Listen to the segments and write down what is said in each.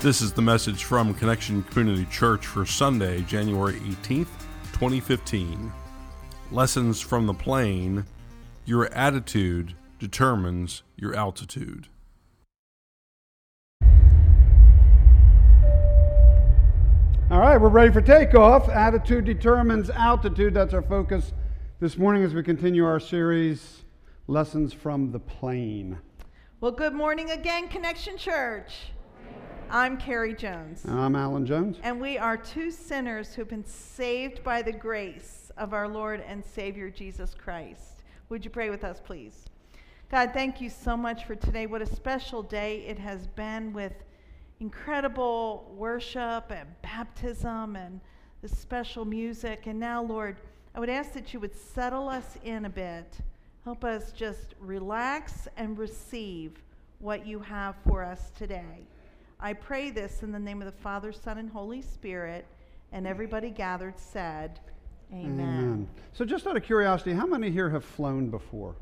This is the message from Connection Community Church for Sunday, January 18th, 2015. Lessons from the plane Your attitude determines your altitude. All right, we're ready for takeoff. Attitude determines altitude. That's our focus this morning as we continue our series, Lessons from the Plane. Well, good morning again, Connection Church. I'm Carrie Jones. And I'm Alan Jones. And we are two sinners who've been saved by the grace of our Lord and Savior Jesus Christ. Would you pray with us, please? God, thank you so much for today. What a special day it has been with incredible worship and baptism and the special music. And now, Lord, I would ask that you would settle us in a bit. Help us just relax and receive what you have for us today. I pray this in the name of the Father, Son, and Holy Spirit. And everybody gathered said, Amen. Amen. So, just out of curiosity, how many here have flown before?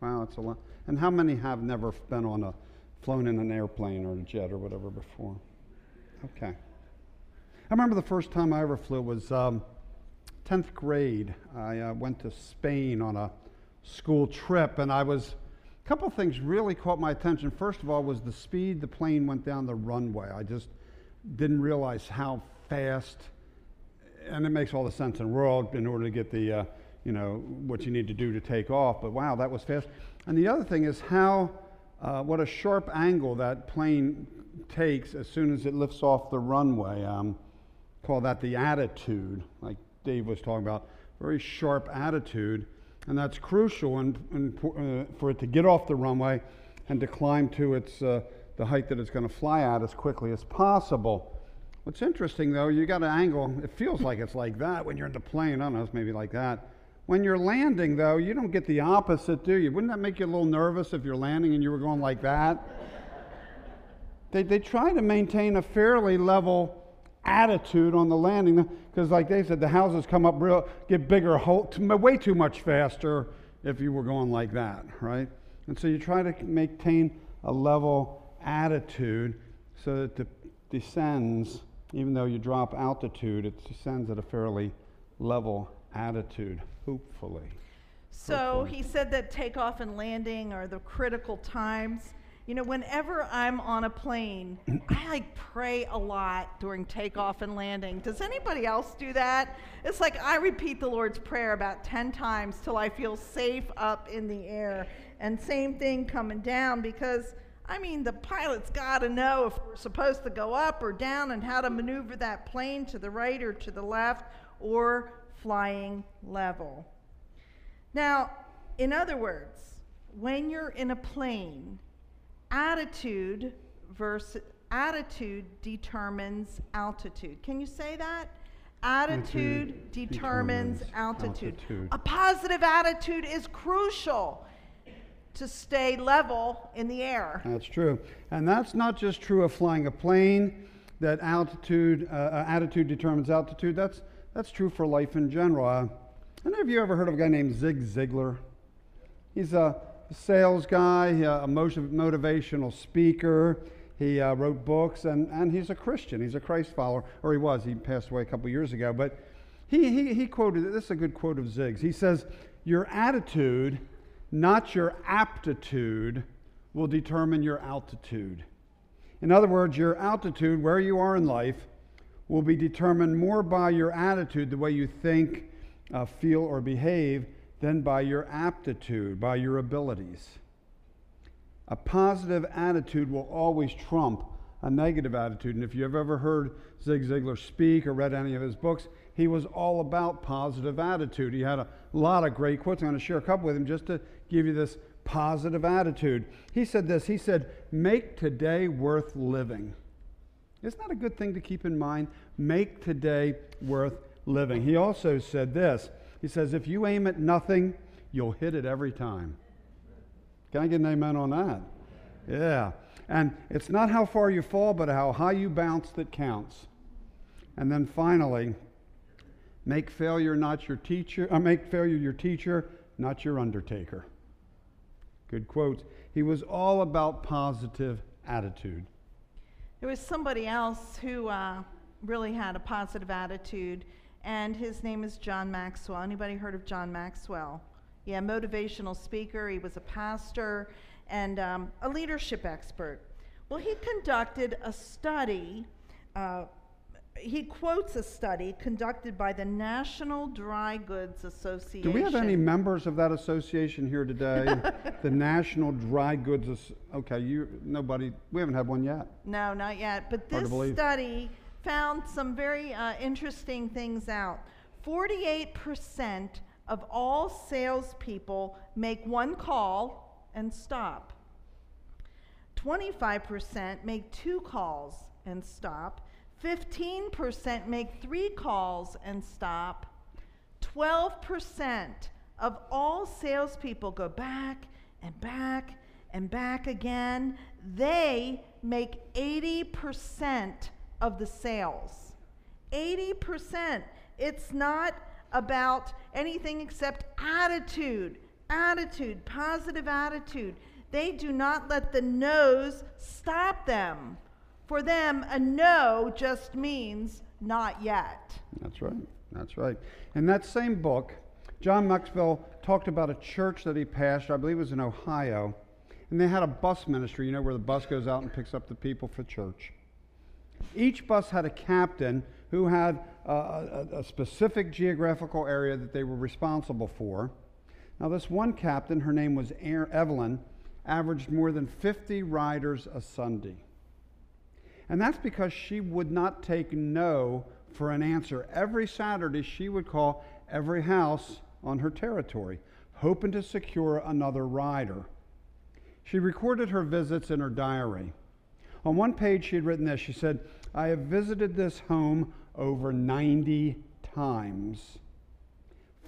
Wow, that's a lot. And how many have never been on a flown in an airplane or a jet or whatever before? Okay. I remember the first time I ever flew was um, 10th grade. I uh, went to Spain on a school trip, and I was a couple things really caught my attention. First of all, was the speed the plane went down the runway. I just didn't realize how fast, and it makes all the sense in the world in order to get the, uh, you know, what you need to do to take off. But wow, that was fast. And the other thing is how, uh, what a sharp angle that plane takes as soon as it lifts off the runway. Um, call that the attitude, like Dave was talking about. Very sharp attitude. And that's crucial in, in, uh, for it to get off the runway and to climb to its, uh, the height that it's going to fly at as quickly as possible. What's interesting though, you got an angle, it feels like it's like that when you're in the plane. I don't know, it's maybe like that. When you're landing though, you don't get the opposite, do you? Wouldn't that make you a little nervous if you're landing and you were going like that? They, they try to maintain a fairly level attitude on the landing because like they said the houses come up real get bigger way too much faster if you were going like that right? And so you try to maintain a level attitude so that it descends even though you drop altitude it descends at a fairly level attitude hopefully. So hopefully. he said that takeoff and landing are the critical times you know, whenever I'm on a plane, I like pray a lot during takeoff and landing. Does anybody else do that? It's like I repeat the Lord's Prayer about 10 times till I feel safe up in the air. And same thing coming down because, I mean, the pilot's got to know if we're supposed to go up or down and how to maneuver that plane to the right or to the left or flying level. Now, in other words, when you're in a plane, attitude versus attitude determines altitude. Can you say that? Attitude, attitude determines, determines altitude. altitude. A positive attitude is crucial to stay level in the air. That's true. And that's not just true of flying a plane, that altitude, uh, uh attitude determines altitude. That's, that's true for life in general. Uh, any of you ever heard of a guy named Zig Ziglar? He's a sales guy, a motivational speaker. He uh, wrote books, and, and he's a Christian. He's a Christ follower, or he was. He passed away a couple years ago. But he, he, he quoted this is a good quote of Zig's. He says, Your attitude, not your aptitude, will determine your altitude. In other words, your altitude, where you are in life, will be determined more by your attitude, the way you think, uh, feel, or behave, than by your aptitude, by your abilities. A positive attitude will always trump a negative attitude. And if you've ever heard Zig Ziglar speak or read any of his books, he was all about positive attitude. He had a lot of great quotes. I'm going to share a couple with him just to give you this positive attitude. He said this He said, Make today worth living. Isn't that a good thing to keep in mind? Make today worth living. He also said this he says, if you aim at nothing, you'll hit it every time. Can I get an amen on that? Yeah. And it's not how far you fall, but how high you bounce that counts. And then finally, make failure not your teacher, uh, make failure your teacher, not your undertaker. Good quotes. He was all about positive attitude. There was somebody else who uh, really had a positive attitude, and his name is John Maxwell. Anybody heard of John Maxwell? Yeah, motivational speaker. He was a pastor and um, a leadership expert. Well, he conducted a study. Uh, he quotes a study conducted by the National Dry Goods Association. Do we have any members of that association here today? the National Dry Goods. As- okay, you nobody. We haven't had one yet. No, not yet. But this study found some very uh, interesting things out. 48% of all salespeople make one call and stop. 25% make two calls and stop. 15% make three calls and stop. 12% of all salespeople go back and back and back again. They make 80% of the sales. 80%. It's not about anything except attitude, attitude, positive attitude. They do not let the no's stop them. For them, a no just means not yet. That's right. That's right. In that same book, John Maxwell talked about a church that he pastored, I believe it was in Ohio, and they had a bus ministry, you know, where the bus goes out and picks up the people for church. Each bus had a captain who had uh, a, a specific geographical area that they were responsible for. Now, this one captain, her name was Evelyn, averaged more than 50 riders a Sunday. And that's because she would not take no for an answer. Every Saturday, she would call every house on her territory, hoping to secure another rider. She recorded her visits in her diary. On one page, she had written this She said, I have visited this home over 90 times.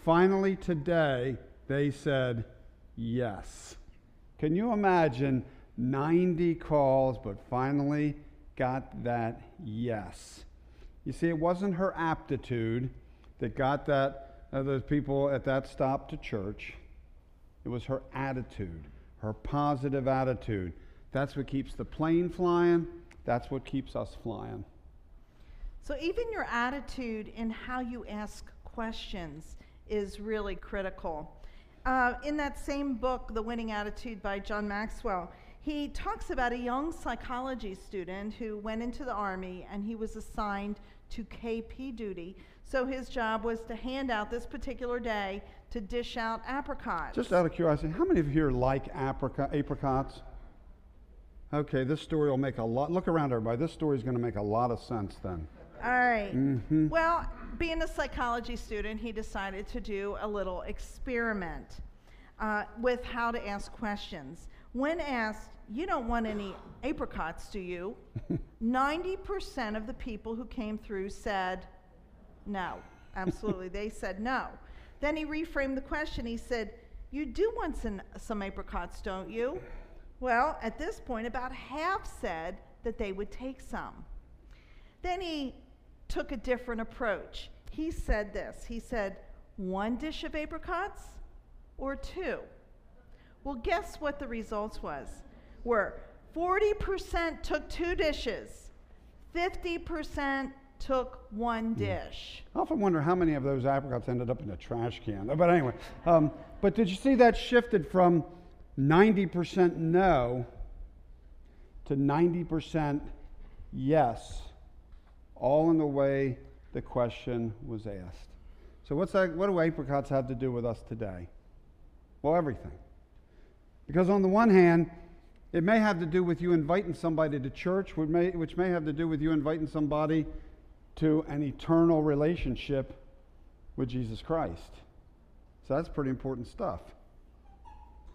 Finally, today, they said yes. Can you imagine 90 calls, but finally got that yes? You see, it wasn't her aptitude that got that, uh, those people at that stop to church. It was her attitude, her positive attitude. That's what keeps the plane flying. That's what keeps us flying. So, even your attitude in how you ask questions is really critical. Uh, in that same book, The Winning Attitude by John Maxwell, he talks about a young psychology student who went into the Army and he was assigned to KP duty. So, his job was to hand out this particular day to dish out apricots. Just out of curiosity, how many of you here like aprico- apricots? Okay, this story will make a lot. Look around, everybody. This story is going to make a lot of sense then. All right. Well, being a psychology student, he decided to do a little experiment uh, with how to ask questions. When asked, You don't want any apricots, do you? 90% of the people who came through said, No. Absolutely. they said no. Then he reframed the question. He said, You do want some, some apricots, don't you? Well, at this point, about half said that they would take some. Then he took a different approach. He said this He said, one dish of apricots or two? Well, guess what the results was? Were 40% took two dishes, 50% took one dish. I often wonder how many of those apricots ended up in a trash can. But anyway, um, but did you see that shifted from 90% no to 90% yes, all in the way the question was asked? So, what's that, what do apricots have to do with us today? Well, everything. Because on the one hand, it may have to do with you inviting somebody to church, which may, which may have to do with you inviting somebody to an eternal relationship with Jesus Christ. So that's pretty important stuff.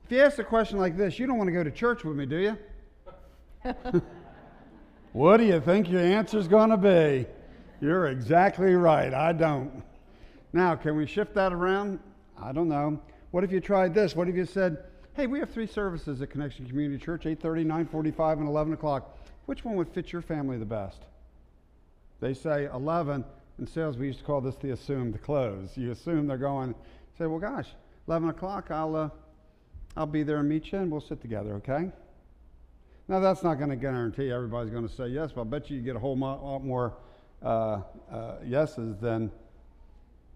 If you ask a question like this, you don't want to go to church with me, do you? what do you think your answer's going to be? You're exactly right. I don't. Now, can we shift that around? I don't know. What if you tried this? What if you said, hey, we have three services at Connection Community Church 8.30, 9.45, and 11 o'clock. Which one would fit your family the best? They say 11. In sales, we used to call this the assumed close. You assume they're going, say, well, gosh, 11 o'clock, I'll, uh, I'll be there and meet you, and we'll sit together, okay? Now, that's not going to guarantee everybody's going to say yes, but I bet you you get a whole lot more uh, uh, yeses than,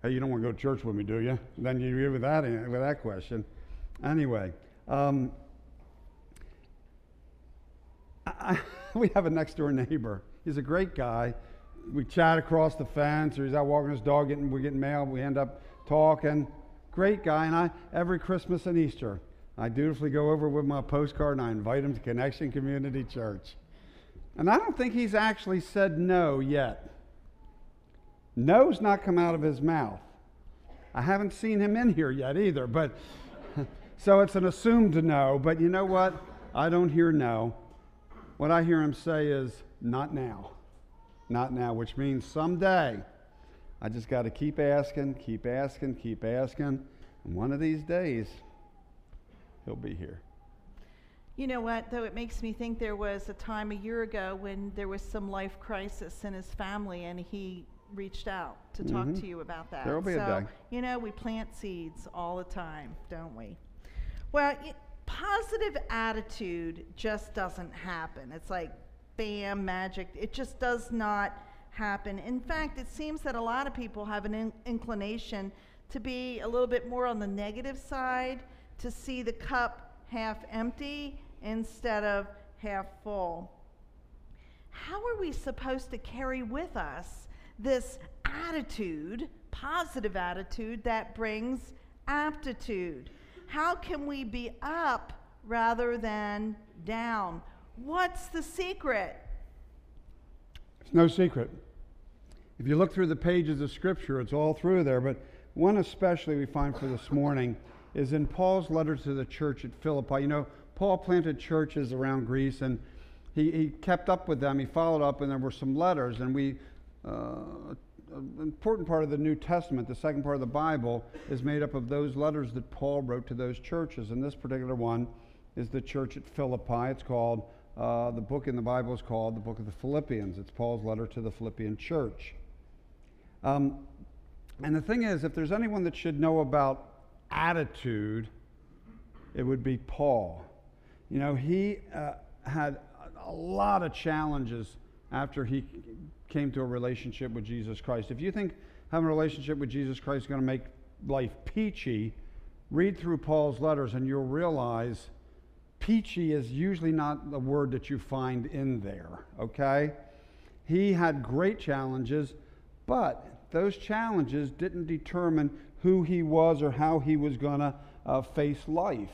hey, you don't want to go to church with me, do you? Then you agree with that, with that question. Anyway, um, I, we have a next door neighbor. He's a great guy. We chat across the fence, or he's out walking his dog, getting, we're getting mail. We end up talking. Great guy. And I, every Christmas and Easter, I dutifully go over with my postcard and I invite him to Connection Community Church. And I don't think he's actually said no yet. No's not come out of his mouth. I haven't seen him in here yet either, but so it's an assumed no. But you know what? I don't hear no. What I hear him say is, not now. Not now, which means someday. I just got to keep asking, keep asking, keep asking. And one of these days, he'll be here. You know what, though, it makes me think there was a time a year ago when there was some life crisis in his family, and he reached out to talk Mhm. to you about that. There'll be a so, day. you know, we plant seeds all the time, don't we? Well, y positive attitude just doesn't happen. It's like bam, magic. It just does not happen. In fact, it seems that a lot of people have an in- inclination to be a little bit more on the negative side, to see the cup half empty instead of half full. How are we supposed to carry with us this attitude, positive attitude, that brings aptitude? How can we be up rather than down? What's the secret? It's no secret. If you look through the pages of Scripture, it's all through there, but one especially we find for this morning is in Paul's letter to the church at Philippi. You know, Paul planted churches around Greece and he, he kept up with them. He followed up, and there were some letters. And we, uh, an important part of the New Testament, the second part of the Bible, is made up of those letters that Paul wrote to those churches. And this particular one is the church at Philippi. It's called, uh, the book in the Bible is called the book of the Philippians. It's Paul's letter to the Philippian church. Um, and the thing is, if there's anyone that should know about attitude, it would be Paul. You know, he uh, had a lot of challenges after he came to a relationship with Jesus Christ. If you think having a relationship with Jesus Christ is going to make life peachy, read through Paul's letters and you'll realize peachy is usually not the word that you find in there, okay? He had great challenges, but those challenges didn't determine who he was or how he was going to uh, face life.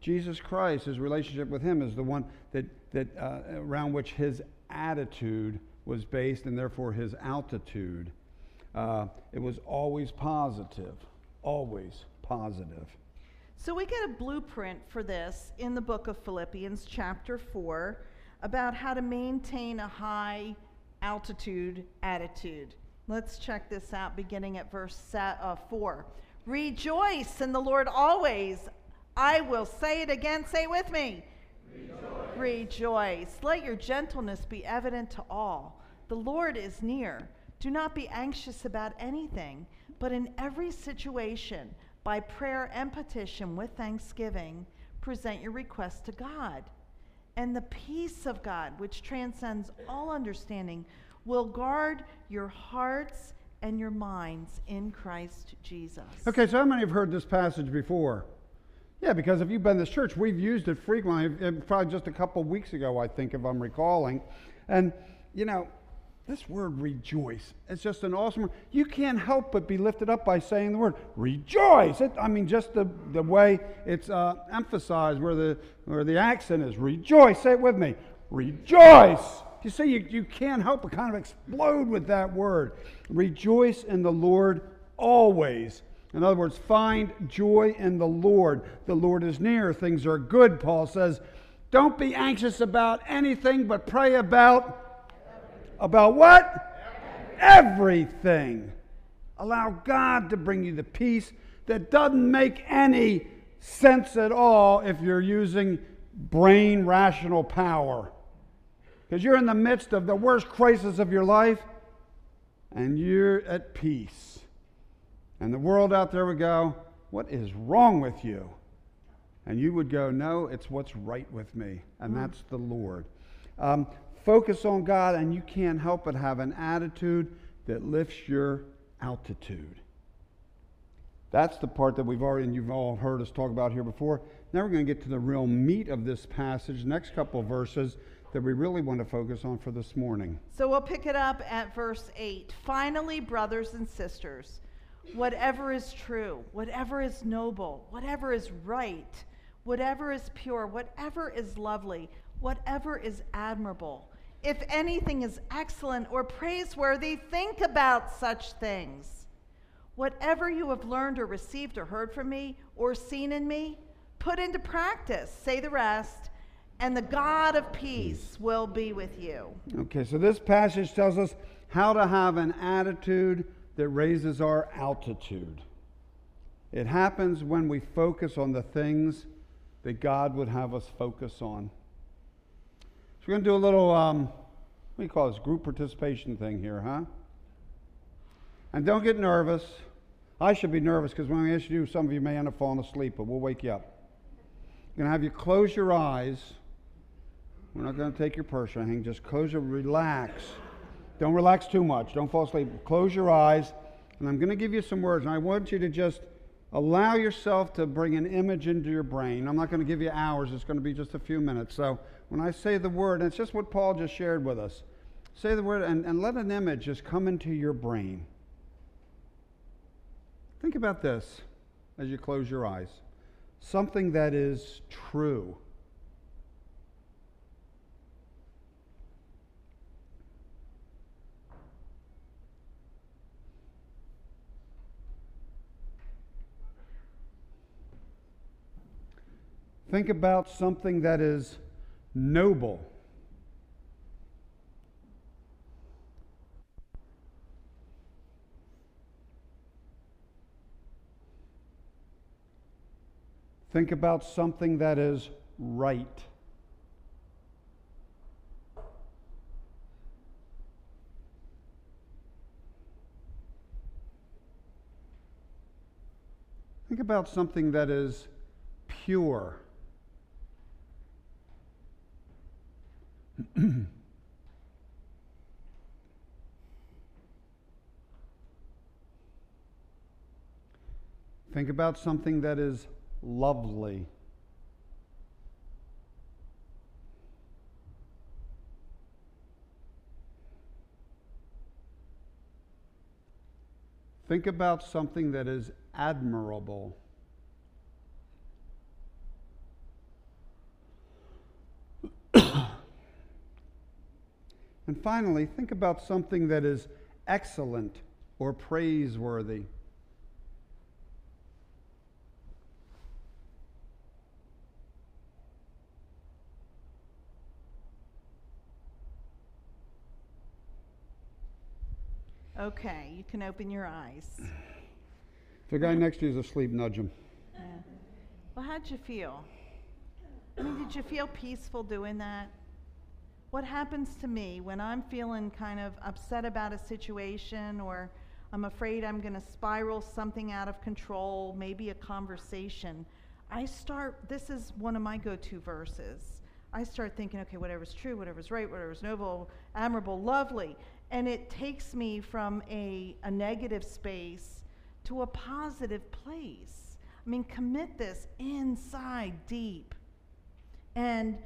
Jesus Christ, his relationship with him, is the one that, that uh, around which his attitude was based and therefore his altitude. Uh, it was always positive, always positive. So we get a blueprint for this in the book of Philippians, chapter 4, about how to maintain a high altitude attitude. Let's check this out beginning at verse uh, 4. Rejoice in the Lord always. I will say it again. Say it with me. Rejoice. Rejoice. Let your gentleness be evident to all. The Lord is near. Do not be anxious about anything, but in every situation, by prayer and petition with thanksgiving, present your requests to God. And the peace of God, which transcends all understanding, will guard your hearts and your minds in Christ Jesus. Okay, so how many have heard this passage before? Yeah, because if you've been to this church, we've used it frequently. Probably just a couple weeks ago, I think, if I'm recalling. And, you know, this word rejoice, it's just an awesome word. You can't help but be lifted up by saying the word rejoice. It, I mean, just the, the way it's uh, emphasized, where the, where the accent is rejoice. Say it with me rejoice. You see, you, you can't help but kind of explode with that word. Rejoice in the Lord always. In other words, find joy in the Lord. The Lord is near. Things are good, Paul says. Don't be anxious about anything, but pray about about what? Everything. Allow God to bring you the peace that doesn't make any sense at all if you're using brain rational power. Because you're in the midst of the worst crisis of your life and you're at peace. And the world out there would go, What is wrong with you? and you would go, No, it's what's right with me, and mm. that's the Lord. Um, focus on God, and you can't help but have an attitude that lifts your altitude. That's the part that we've already, and you've all heard us talk about here before. Now we're going to get to the real meat of this passage, next couple of verses that we really want to focus on for this morning. So we'll pick it up at verse 8. Finally, brothers and sisters, whatever is true, whatever is noble, whatever is right, whatever is pure, whatever is lovely, whatever is admirable, if anything is excellent or praiseworthy, think about such things. Whatever you have learned or received or heard from me or seen in me, put into practice. Say the rest, and the God of peace will be with you. Okay, so this passage tells us how to have an attitude that raises our altitude. It happens when we focus on the things that God would have us focus on. So we're going to do a little, um, what do you call this, group participation thing here, huh? And don't get nervous. I should be nervous because when I ask you, some of you may end up falling asleep, but we'll wake you up. I'm going to have you close your eyes. We're not going to take your purse or anything. Just close your, relax. Don't relax too much. Don't fall asleep. Close your eyes. And I'm going to give you some words. And I want you to just allow yourself to bring an image into your brain. I'm not going to give you hours. It's going to be just a few minutes. So when I say the word, and it's just what Paul just shared with us. Say the word and, and let an image just come into your brain. Think about this as you close your eyes something that is true. Think about something that is noble. Think about something that is right. Think about something that is pure. Think about something that is lovely. Think about something that is admirable. Finally, think about something that is excellent or praiseworthy. Okay, you can open your eyes. If the guy next to you is asleep, nudge him. Yeah. Well, how'd you feel? I mean, did you feel peaceful doing that? What happens to me when I'm feeling kind of upset about a situation or I'm afraid I'm going to spiral something out of control, maybe a conversation? I start, this is one of my go to verses. I start thinking, okay, whatever's true, whatever's right, whatever's noble, admirable, lovely and it takes me from a, a negative space to a positive place. I mean, commit this inside deep, and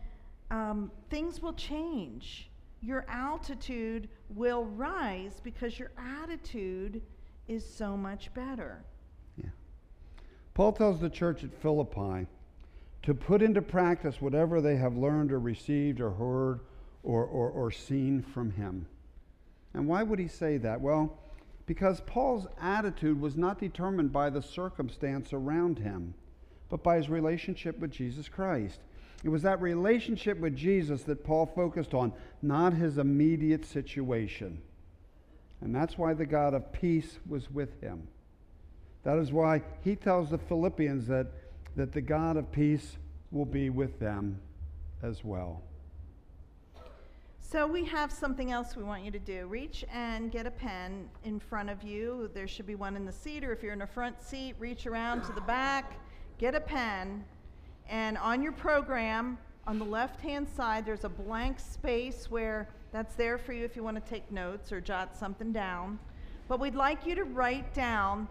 um, things will change. Your altitude will rise because your attitude is so much better. Yeah. Paul tells the church at Philippi to put into practice whatever they have learned or received or heard or, or, or seen from him. And why would he say that? Well, because Paul's attitude was not determined by the circumstance around him, but by his relationship with Jesus Christ. It was that relationship with Jesus that Paul focused on, not his immediate situation. And that's why the God of peace was with him. That is why he tells the Philippians that, that the God of peace will be with them as well. So we have something else we want you to do. Reach and get a pen in front of you. There should be one in the seat, or if you're in a front seat, reach around to the back, get a pen, And on your program, on the left hand side, there's a blank space where that's there for you if you want to take notes or jot something down. But we'd like you to write down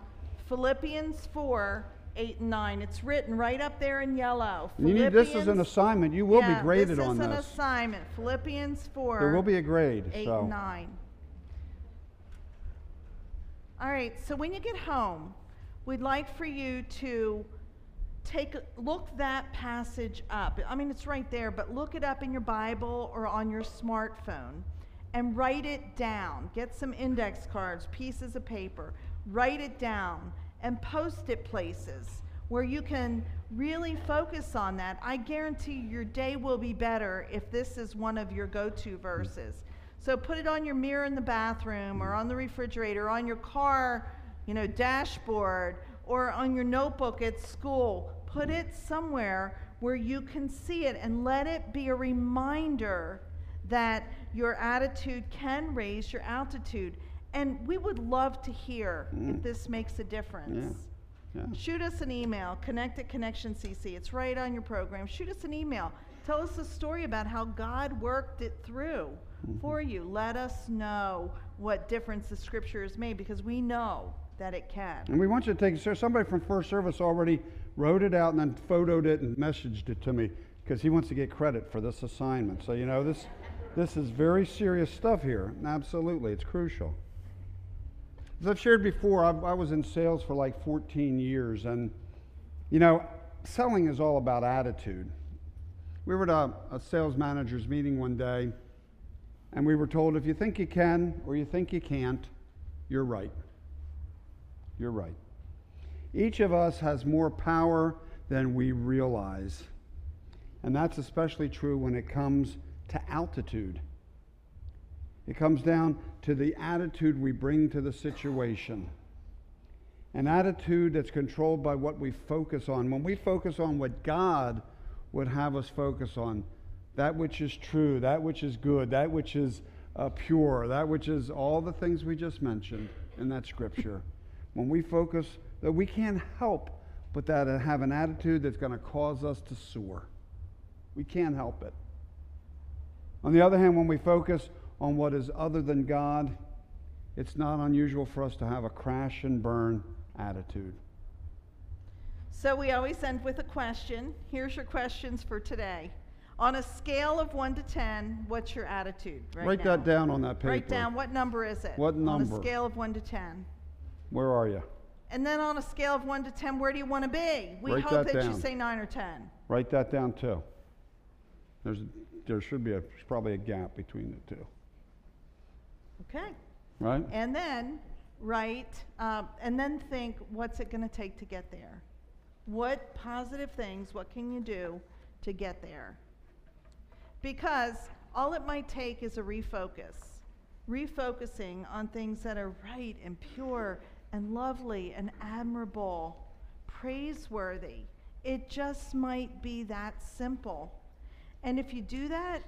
Philippians 4 8 and 9. It's written right up there in yellow. You need this is an assignment. You will yeah, be graded this on this. This is an assignment. Philippians 4 There will be a grade. 8 so. and 9. All right, so when you get home, we'd like for you to take look that passage up. I mean, it's right there, but look it up in your Bible or on your smartphone and write it down. Get some index cards, pieces of paper, write it down and post it places where you can really focus on that. I guarantee your day will be better if this is one of your go to verses. So put it on your mirror in the bathroom or on the refrigerator, on your car, you know, dashboard or on your notebook at school. Put it somewhere where you can see it and let it be a reminder that your attitude can raise your altitude. And we would love to hear if mm. this makes a difference. Yeah. Shoot us an email, connect at Connection CC. It's right on your program. Shoot us an email. Tell us a story about how God worked it through mm-hmm. for you. Let us know what difference the scripture has made because we know that it can. And we want you to take so somebody from First Service already wrote it out and then photoed it and messaged it to me because he wants to get credit for this assignment. So you know this this is very serious stuff here. Absolutely, it's crucial. As I've shared before, I, I was in sales for like 14 years, and you know, selling is all about attitude. We were at a, a sales managers meeting one day, and we were told if you think you can or you think you can't, you're right. You're right. Each of us has more power than we realize. And that's especially true when it comes to altitude. It comes down to the attitude we bring to the situation. An attitude that's controlled by what we focus on. When we focus on what God would have us focus on, that which is true, that which is good, that which is uh, pure, that which is all the things we just mentioned in that scripture. When we focus, that we can't help but that uh, have an attitude that's going to cause us to soar. We can't help it. On the other hand, when we focus on what is other than God, it's not unusual for us to have a crash and burn attitude. So we always end with a question. Here's your questions for today. On a scale of 1 to 10, what's your attitude right Write now? that down on that paper. Write down what number is it? What number? On a scale of 1 to 10. Where are you? And then on a scale of 1 to 10, where do you want to be? We Write hope that that, you down. say 9 or 10. Write that down too. There's, there should be a, probably a gap between the two, Okay. right? And then write, uh, and then think, what's it going to take to get there? What positive things, what can you do to get there? Because all it might take is a refocus, refocusing on things that are right and pure and lovely and admirable, praiseworthy. It just might be that simple. And if you do that,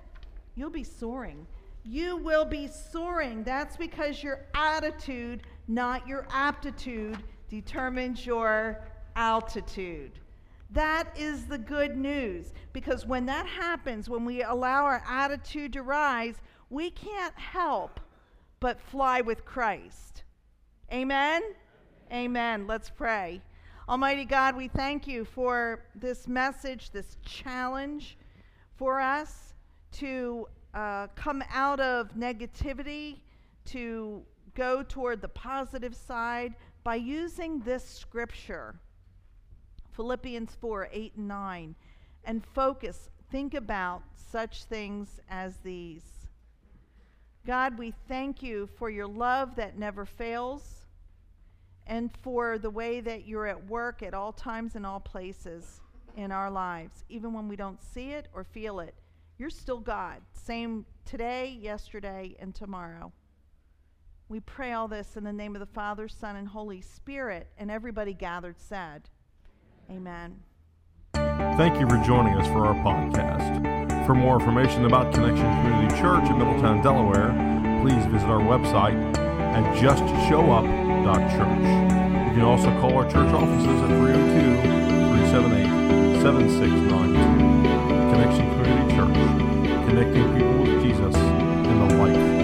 you'll be soaring. You will be soaring. That's because your attitude, not your aptitude, determines your altitude. That is the good news because when that happens, when we allow our attitude to rise, we can't help but fly with Christ. Amen? Amen. Let's pray. Almighty God, we thank you for this message, this challenge for us to uh, come out of negativity, to go toward the positive side by using this scripture, Philippians 4 8 and 9, and focus, think about such things as these. God, we thank you for your love that never fails and for the way that you're at work at all times and all places in our lives, even when we don't see it or feel it. You're still God, same today, yesterday, and tomorrow. We pray all this in the name of the Father, Son, and Holy Spirit, and everybody gathered said, Amen. Thank you for joining us for our podcast. For more information about Connection Community Church in Middletown, Delaware, please visit our website at www.thebridge.church. You can also call our church offices at 302 378 7692. Connection Community Church, connecting people with Jesus and the life.